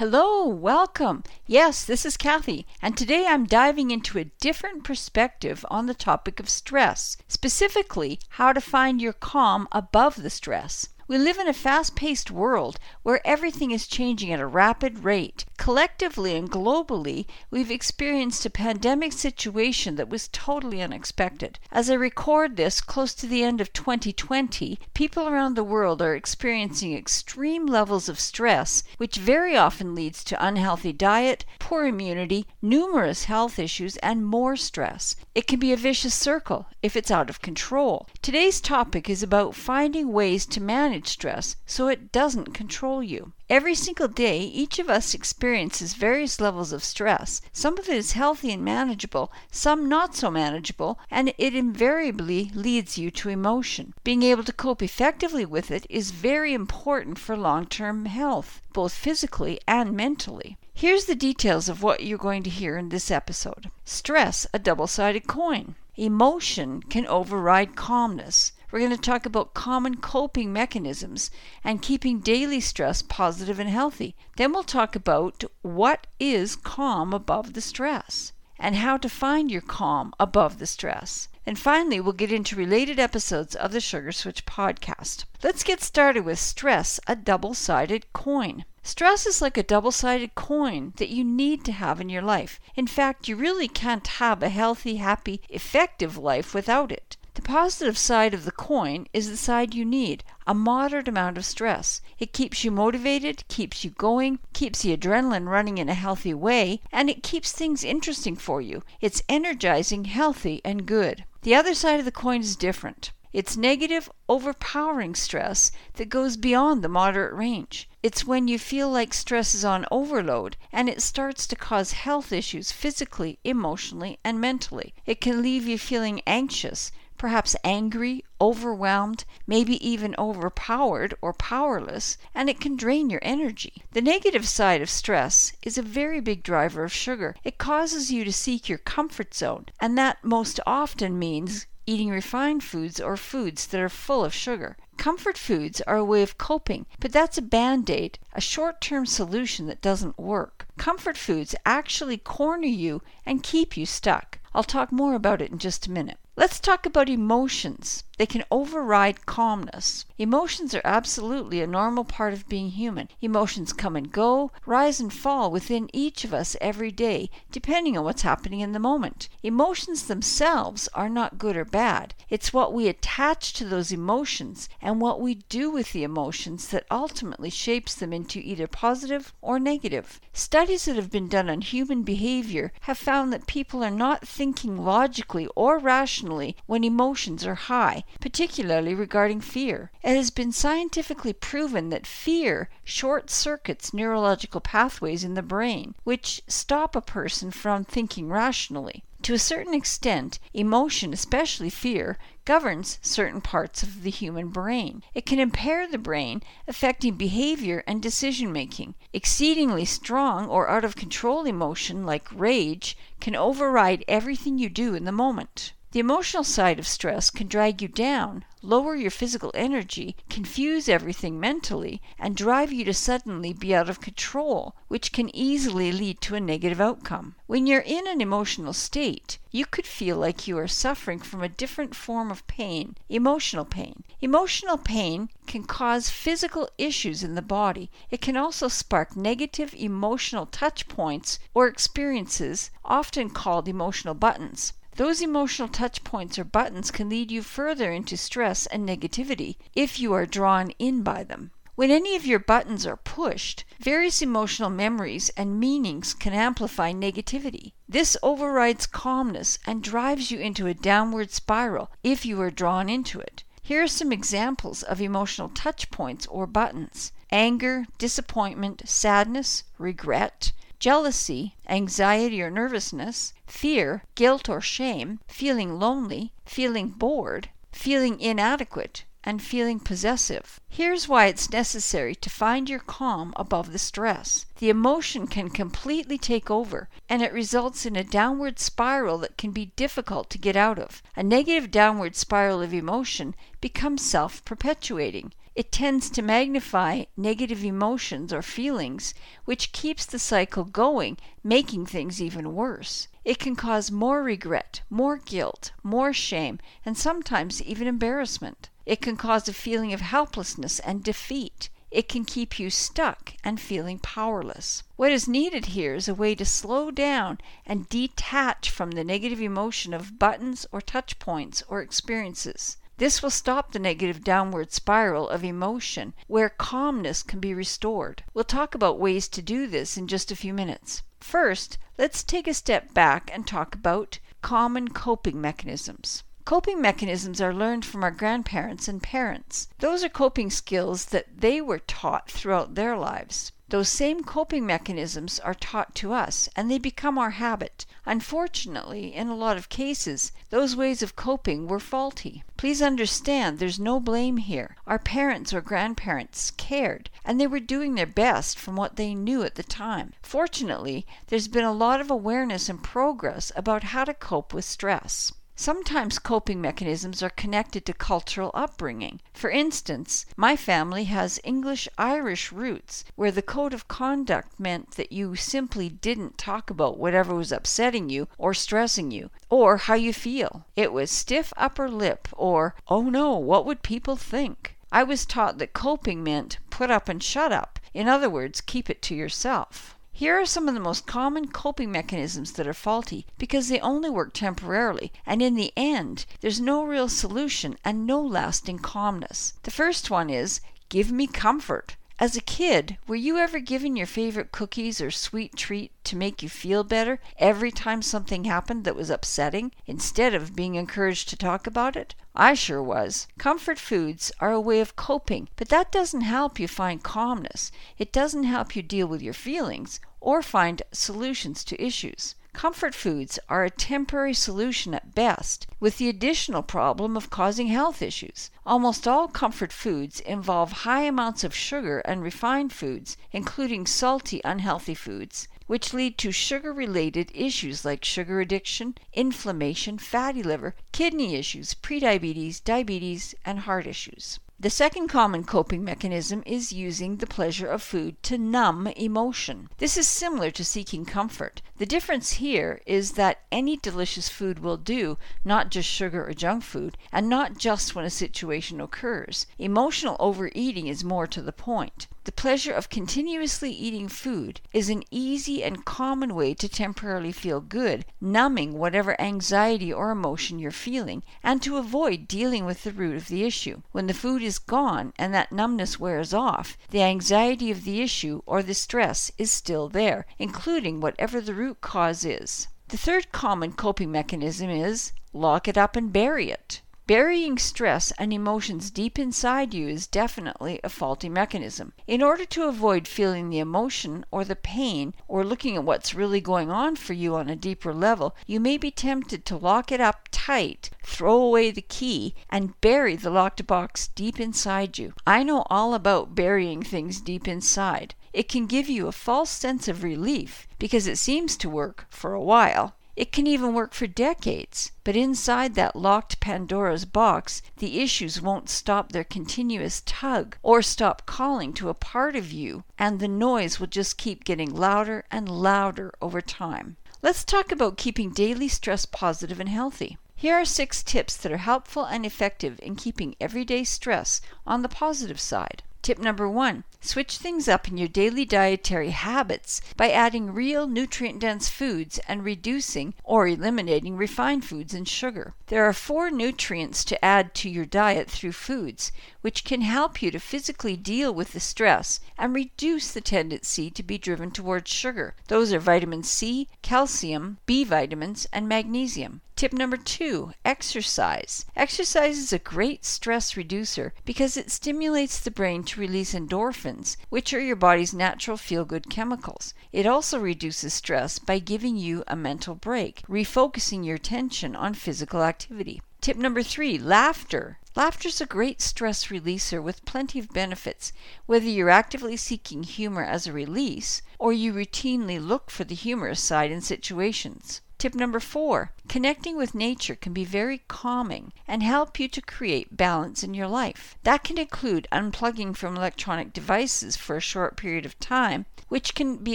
Hello, welcome. Yes, this is Cathy, and today I'm diving into a different perspective on the topic of stress, specifically how to find your calm above the stress. We live in a fast paced world where everything is changing at a rapid rate. Collectively and globally, we've experienced a pandemic situation that was totally unexpected. As I record this close to the end of 2020, people around the world are experiencing extreme levels of stress, which very often leads to unhealthy diet, poor immunity, numerous health issues, and more stress. It can be a vicious circle if it's out of control. Today's topic is about finding ways to manage manage stress so it doesn't control you. Every single day, each of us experiences various levels of stress. Some of it is healthy and manageable, some not so manageable, and it invariably leads you to emotion. Being able to cope effectively with it is very important for long term health, both physically and mentally. Here's the details of what you're going to hear in this episode Stress, a double sided coin. Emotion can override calmness. We're going to talk about common coping mechanisms and keeping daily stress positive and healthy. Then we'll talk about what is calm above the stress and how to find your calm above the stress. And finally, we'll get into related episodes of the Sugar Switch podcast. Let's get started with stress, a double sided coin. Stress is like a double sided coin that you need to have in your life. In fact, you really can't have a healthy, happy, effective life without it. The positive side of the coin is the side you need a moderate amount of stress. It keeps you motivated, keeps you going, keeps the adrenaline running in a healthy way, and it keeps things interesting for you. It's energizing, healthy, and good. The other side of the coin is different. It's negative, overpowering stress that goes beyond the moderate range. It's when you feel like stress is on overload and it starts to cause health issues physically, emotionally, and mentally. It can leave you feeling anxious, perhaps angry, overwhelmed, maybe even overpowered or powerless, and it can drain your energy. The negative side of stress is a very big driver of sugar. It causes you to seek your comfort zone, and that most often means eating refined foods or foods that are full of sugar. Comfort foods are a way of coping, but that's a band aid, a short term solution that doesn't work. Comfort foods actually corner you and keep you stuck. I'll talk more about it in just a minute. Let's talk about emotions. They can override calmness. Emotions are absolutely a normal part of being human. Emotions come and go, rise and fall within each of us every day, depending on what's happening in the moment. Emotions themselves are not good or bad. It's what we attach to those emotions and what we do with the emotions that ultimately shapes them into either positive or negative. Studies that have been done on human behavior have found that people are not thinking logically or rationally when emotions are high, particularly regarding fear. It has been scientifically proven that fear short circuits neurological pathways in the brain, which stop a person from thinking rationally. To a certain extent, emotion, especially fear, governs certain parts of the human brain. It can impair the brain, affecting behavior and decision making. Exceedingly strong or out of control emotion, like rage, can override everything you do in the moment. The emotional side of stress can drag you down, lower your physical energy, confuse everything mentally, and drive you to suddenly be out of control, which can easily lead to a negative outcome. When you're in an emotional state, you could feel like you are suffering from a different form of pain, emotional pain. Emotional pain can cause physical issues in the body. It can also spark negative emotional touch points or experiences, often called emotional buttons. Those emotional touch points or buttons can lead you further into stress and negativity if you are drawn in by them. When any of your buttons are pushed, various emotional memories and meanings can amplify negativity. This overrides calmness and drives you into a downward spiral if you are drawn into it. Here are some examples of emotional touch points or buttons anger, disappointment, sadness, regret, jealousy, anxiety or nervousness, fear, guilt or shame, feeling lonely, feeling bored, feeling inadequate, and feeling possessive. Here's why it's necessary to find your calm above the stress. The emotion can completely take over, and it results in a downward spiral that can be difficult to get out of. A negative downward spiral of emotion becomes self perpetuating. It tends to magnify negative emotions or feelings, which keeps the cycle going, making things even worse. It can cause more regret, more guilt, more shame, and sometimes even embarrassment. It can cause a feeling of helplessness and defeat. It can keep you stuck and feeling powerless. What is needed here is a way to slow down and detach from the negative emotion of buttons or touch points or experiences. This will stop the negative downward spiral of emotion where calmness can be restored. We'll talk about ways to do this in just a few minutes. First, let's take a step back and talk about common coping mechanisms. Coping mechanisms are learned from our grandparents and parents. Those are coping skills that they were taught throughout their lives. Those same coping mechanisms are taught to us and they become our habit. Unfortunately, in a lot of cases, those ways of coping were faulty. Please understand there's no blame here. Our parents or grandparents cared and they were doing their best from what they knew at the time. Fortunately, there's been a lot of awareness and progress about how to cope with stress. Sometimes coping mechanisms are connected to cultural upbringing. For instance, my family has English Irish roots, where the code of conduct meant that you simply didn't talk about whatever was upsetting you or stressing you, or how you feel. It was stiff upper lip, or, oh no, what would people think? I was taught that coping meant put up and shut up. In other words, keep it to yourself. Here are some of the most common coping mechanisms that are faulty because they only work temporarily, and in the end, there's no real solution and no lasting calmness. The first one is give me comfort. As a kid, were you ever given your favorite cookies or sweet treat to make you feel better every time something happened that was upsetting, instead of being encouraged to talk about it? I sure was. Comfort foods are a way of coping, but that doesn't help you find calmness. It doesn't help you deal with your feelings or find solutions to issues. Comfort foods are a temporary solution at best, with the additional problem of causing health issues. Almost all comfort foods involve high amounts of sugar and refined foods, including salty, unhealthy foods, which lead to sugar related issues like sugar addiction, inflammation, fatty liver, kidney issues, prediabetes, diabetes, and heart issues. The second common coping mechanism is using the pleasure of food to numb emotion. This is similar to seeking comfort. The difference here is that any delicious food will do, not just sugar or junk food, and not just when a situation occurs. Emotional overeating is more to the point. The pleasure of continuously eating food is an easy and common way to temporarily feel good, numbing whatever anxiety or emotion you're feeling, and to avoid dealing with the root of the issue. When the food is gone and that numbness wears off, the anxiety of the issue or the stress is still there, including whatever the root cause is. The third common coping mechanism is lock it up and bury it. Burying stress and emotions deep inside you is definitely a faulty mechanism. In order to avoid feeling the emotion or the pain or looking at what's really going on for you on a deeper level, you may be tempted to lock it up tight, throw away the key, and bury the locked box deep inside you. I know all about burying things deep inside. It can give you a false sense of relief because it seems to work for a while. It can even work for decades, but inside that locked Pandora's box, the issues won't stop their continuous tug or stop calling to a part of you, and the noise will just keep getting louder and louder over time. Let's talk about keeping daily stress positive and healthy. Here are six tips that are helpful and effective in keeping everyday stress on the positive side. Tip number one switch things up in your daily dietary habits by adding real nutrient dense foods and reducing or eliminating refined foods and sugar. There are four nutrients to add to your diet through foods, which can help you to physically deal with the stress and reduce the tendency to be driven towards sugar. Those are vitamin C, calcium, B vitamins, and magnesium. Tip number two exercise. Exercise is a great stress reducer because it stimulates the brain to release endorphins, which are your body's natural feel good chemicals. It also reduces stress by giving you a mental break, refocusing your attention on physical activity. Tip number three laughter. Laughter is a great stress releaser with plenty of benefits, whether you're actively seeking humor as a release or you routinely look for the humorous side in situations. Tip number four connecting with nature can be very calming and help you to create balance in your life. That can include unplugging from electronic devices for a short period of time, which can be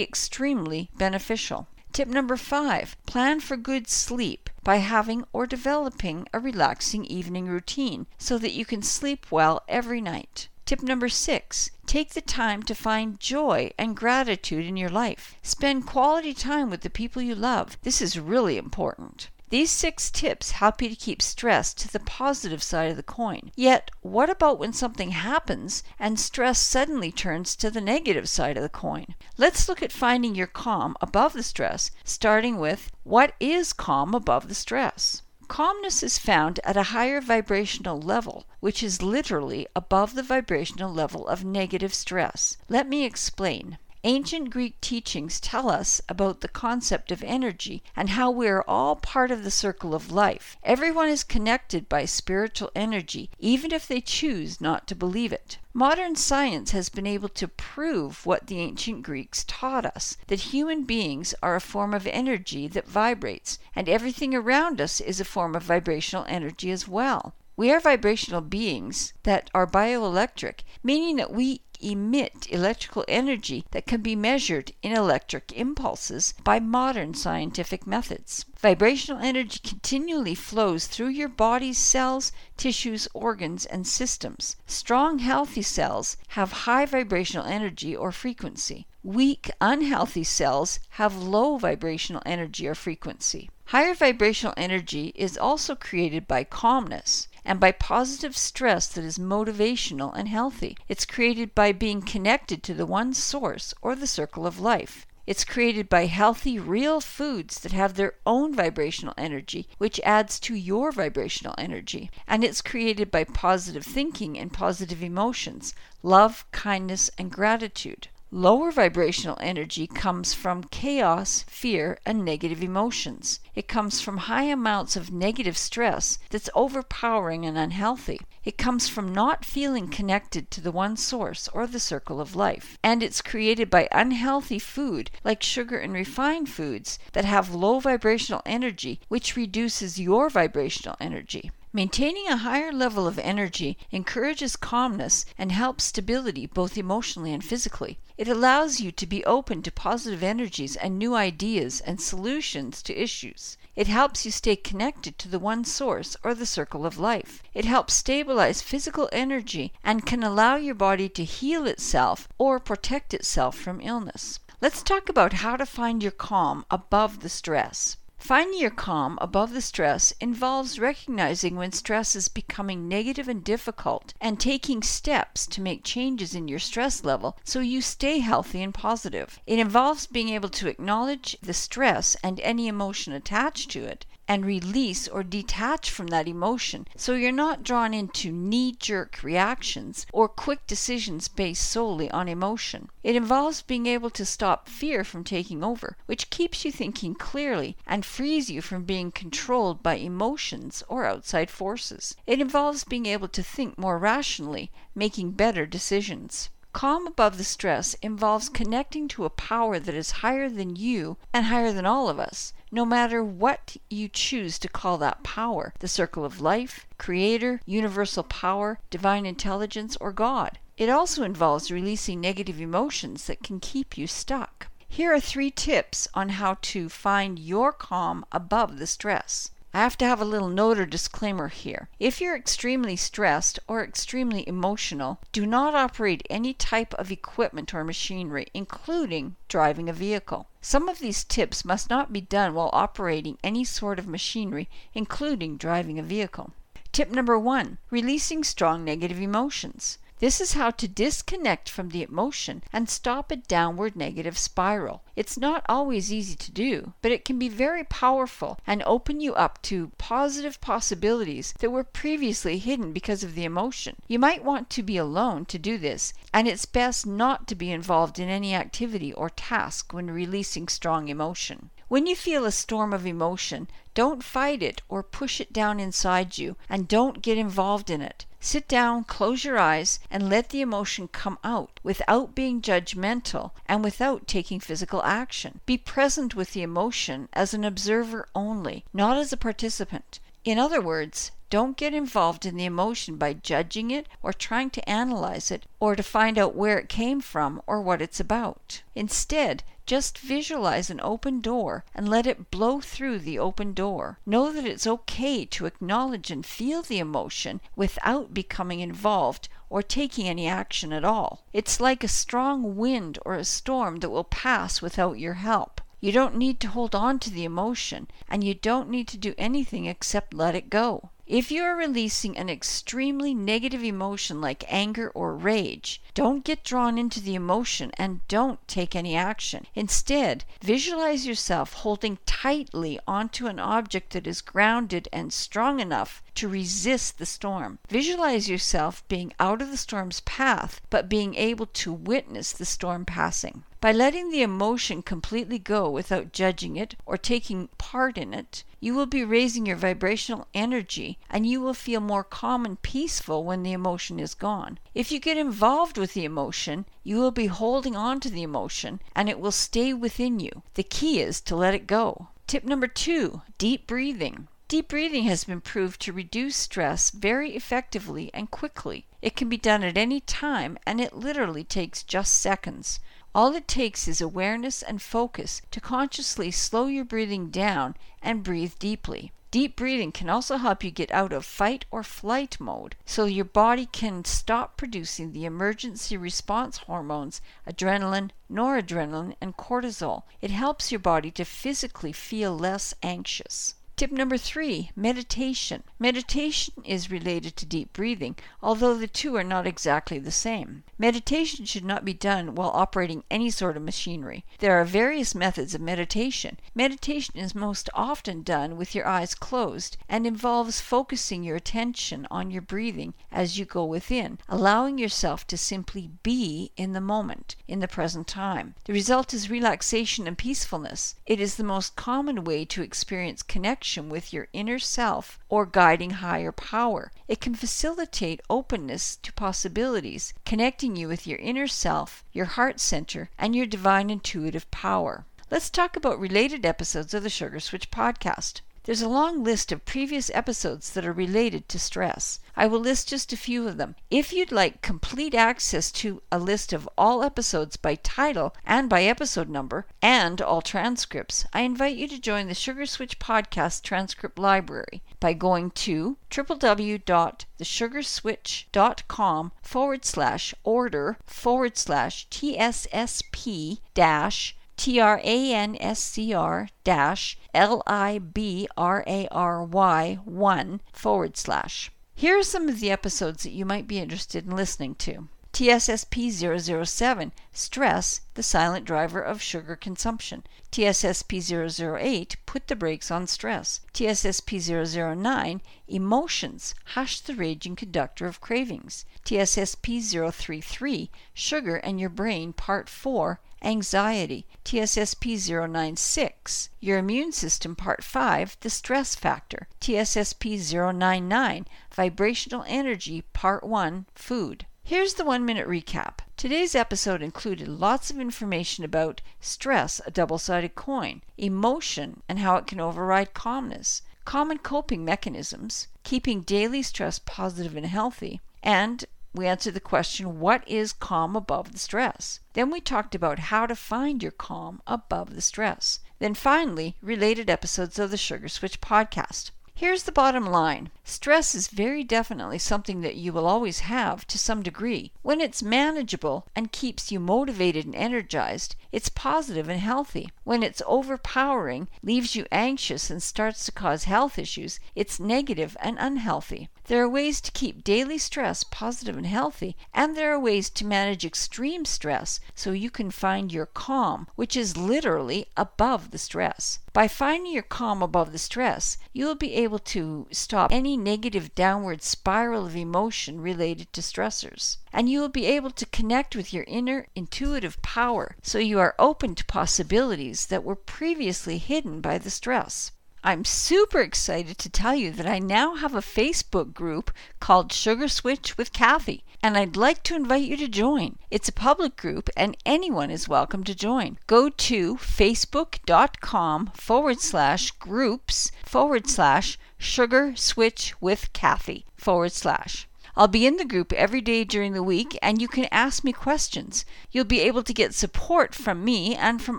extremely beneficial. Tip number five plan for good sleep by having or developing a relaxing evening routine so that you can sleep well every night. Tip number six take the time to find joy and gratitude in your life. Spend quality time with the people you love. This is really important. These six tips help you to keep stress to the positive side of the coin. Yet, what about when something happens and stress suddenly turns to the negative side of the coin? Let's look at finding your calm above the stress, starting with what is calm above the stress? Calmness is found at a higher vibrational level, which is literally above the vibrational level of negative stress. Let me explain. Ancient Greek teachings tell us about the concept of energy and how we are all part of the circle of life. Everyone is connected by spiritual energy, even if they choose not to believe it. Modern science has been able to prove what the ancient Greeks taught us that human beings are a form of energy that vibrates, and everything around us is a form of vibrational energy as well. We are vibrational beings that are bioelectric, meaning that we emit electrical energy that can be measured in electric impulses by modern scientific methods. Vibrational energy continually flows through your body's cells, tissues, organs, and systems. Strong, healthy cells have high vibrational energy or frequency. Weak, unhealthy cells have low vibrational energy or frequency. Higher vibrational energy is also created by calmness and by positive stress that is motivational and healthy. It's created by being connected to the one source or the circle of life. It's created by healthy, real foods that have their own vibrational energy, which adds to your vibrational energy. And it's created by positive thinking and positive emotions, love, kindness, and gratitude. Lower vibrational energy comes from chaos, fear, and negative emotions. It comes from high amounts of negative stress that's overpowering and unhealthy. It comes from not feeling connected to the one source or the circle of life. And it's created by unhealthy food like sugar and refined foods that have low vibrational energy, which reduces your vibrational energy. Maintaining a higher level of energy encourages calmness and helps stability both emotionally and physically. It allows you to be open to positive energies and new ideas and solutions to issues. It helps you stay connected to the one source or the circle of life. It helps stabilize physical energy and can allow your body to heal itself or protect itself from illness. Let's talk about how to find your calm above the stress. Finding your calm above the stress involves recognizing when stress is becoming negative and difficult and taking steps to make changes in your stress level so you stay healthy and positive. It involves being able to acknowledge the stress and any emotion attached to it and release or detach from that emotion so you're not drawn into knee jerk reactions or quick decisions based solely on emotion. It involves being able to stop fear from taking over, which keeps you thinking clearly and frees you from being controlled by emotions or outside forces. It involves being able to think more rationally, making better decisions. Calm above the stress involves connecting to a power that is higher than you and higher than all of us, no matter what you choose to call that power the circle of life, creator, universal power, divine intelligence, or God. It also involves releasing negative emotions that can keep you stuck. Here are three tips on how to find your calm above the stress. I have to have a little note or disclaimer here. If you're extremely stressed or extremely emotional, do not operate any type of equipment or machinery, including driving a vehicle. Some of these tips must not be done while operating any sort of machinery, including driving a vehicle. Tip number one releasing strong negative emotions. This is how to disconnect from the emotion and stop a downward negative spiral. It's not always easy to do, but it can be very powerful and open you up to positive possibilities that were previously hidden because of the emotion. You might want to be alone to do this, and it's best not to be involved in any activity or task when releasing strong emotion. When you feel a storm of emotion, don't fight it or push it down inside you, and don't get involved in it. Sit down, close your eyes, and let the emotion come out without being judgmental and without taking physical action. Be present with the emotion as an observer only, not as a participant. In other words, don't get involved in the emotion by judging it or trying to analyze it or to find out where it came from or what it's about. Instead, just visualize an open door and let it blow through the open door. Know that it's okay to acknowledge and feel the emotion without becoming involved or taking any action at all. It's like a strong wind or a storm that will pass without your help. You don't need to hold on to the emotion, and you don't need to do anything except let it go. If you are releasing an extremely negative emotion like anger or rage, don't get drawn into the emotion and don't take any action. Instead, visualize yourself holding tightly onto an object that is grounded and strong enough to resist the storm. Visualize yourself being out of the storm's path, but being able to witness the storm passing. By letting the emotion completely go without judging it or taking part in it, you will be raising your vibrational energy and you will feel more calm and peaceful when the emotion is gone. If you get involved with the emotion, you will be holding on to the emotion and it will stay within you. The key is to let it go. Tip number two deep breathing. Deep breathing has been proved to reduce stress very effectively and quickly. It can be done at any time and it literally takes just seconds. All it takes is awareness and focus to consciously slow your breathing down and breathe deeply. Deep breathing can also help you get out of fight or flight mode so your body can stop producing the emergency response hormones adrenaline, noradrenaline, and cortisol. It helps your body to physically feel less anxious. Tip number three meditation. Meditation is related to deep breathing, although the two are not exactly the same. Meditation should not be done while operating any sort of machinery. There are various methods of meditation. Meditation is most often done with your eyes closed and involves focusing your attention on your breathing as you go within, allowing yourself to simply be in the moment, in the present time. The result is relaxation and peacefulness. It is the most common way to experience connection connection with your inner self or guiding higher power. It can facilitate openness to possibilities, connecting you with your inner self, your heart center, and your divine intuitive power. Let's talk about related episodes of the Sugar Switch podcast. There's a long list of previous episodes that are related to stress. I will list just a few of them. If you'd like complete access to a list of all episodes by title and by episode number, and all transcripts, I invite you to join the Sugar Switch Podcast Transcript Library by going to www.thesugarswitch.com forward slash order forward slash TSSP dash T R A N S C R dash L I B R A R Y 1 forward slash. Here are some of the episodes that you might be interested in listening to. TSSP 007 Stress, the silent driver of sugar consumption. TSSP 008 Put the brakes on stress. TSSP 009 Emotions, hush the raging conductor of cravings. TSSP 033 Sugar and Your Brain Part 4 Anxiety. TSSP 096 Your Immune System Part 5 The Stress Factor. TSSP 099 Vibrational Energy Part 1 Food. Here's the one minute recap. Today's episode included lots of information about stress, a double sided coin, emotion, and how it can override calmness, common coping mechanisms, keeping daily stress positive and healthy, and we answered the question what is calm above the stress? Then we talked about how to find your calm above the stress. Then finally, related episodes of the Sugar Switch podcast. Here's the bottom line stress is very definitely something that you will always have to some degree. When it's manageable and keeps you motivated and energized, it's positive and healthy. When it's overpowering, leaves you anxious, and starts to cause health issues, it's negative and unhealthy. There are ways to keep daily stress positive and healthy, and there are ways to manage extreme stress so you can find your calm, which is literally above the stress. By finding your calm above the stress, you will be able to stop any negative downward spiral of emotion related to stressors. And you will be able to connect with your inner intuitive power so you are open to possibilities that were previously hidden by the stress. I'm super excited to tell you that I now have a Facebook group called Sugar Switch with Cathy, and I'd like to invite you to join. It's a public group and anyone is welcome to join. Go to facebook.com forward slash groups forward slash sugar switch with Cathy forward slash. I'll be in the group every day during the week and you can ask me questions. You'll be able to get support from me and from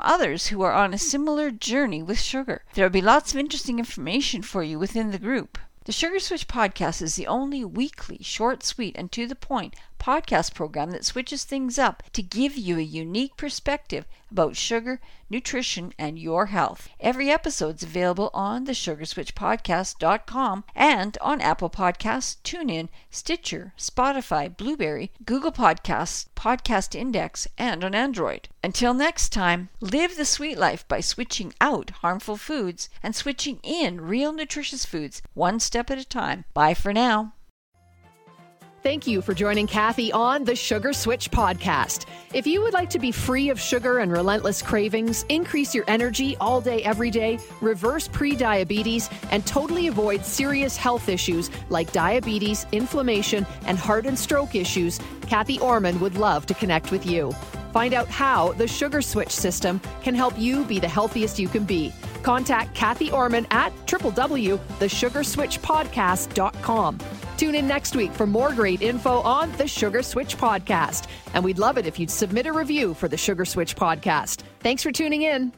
others who are on a similar journey with sugar. There'll be lots of interesting information for you within the group. The Sugar Switch podcast is the only weekly, short, sweet, and to the point podcast program that switches things up to give you a unique perspective about sugar, nutrition, and your health. Every episode is available on the sugarswitchpodcast.com and on Apple Podcasts, TuneIn, Stitcher, Spotify, Blubrry, Google Podcasts, Podcast Index, and on Android. Until next time, live the sweet life by switching out harmful foods and switching in real nutritious foods one step at a time. Bye for now. Thank you for joining Cathy on the Sugar Switch podcast. If you would like to be free of sugar and relentless cravings, increase your energy all day, every day, reverse pre-diabetes, and totally avoid serious health issues like diabetes, inflammation, and heart and stroke issues, Cathy Ormon would love to connect with you. Find out how the Sugar Switch system can help you be the healthiest you can be. Contact Cathy Ormon at www.thesugarswitchpodcast.com. Tune in next week for more great info on the Sugar Switch Podcast. And we'd love it if you'd submit a review for the Sugar Switch Podcast. Thanks for tuning in.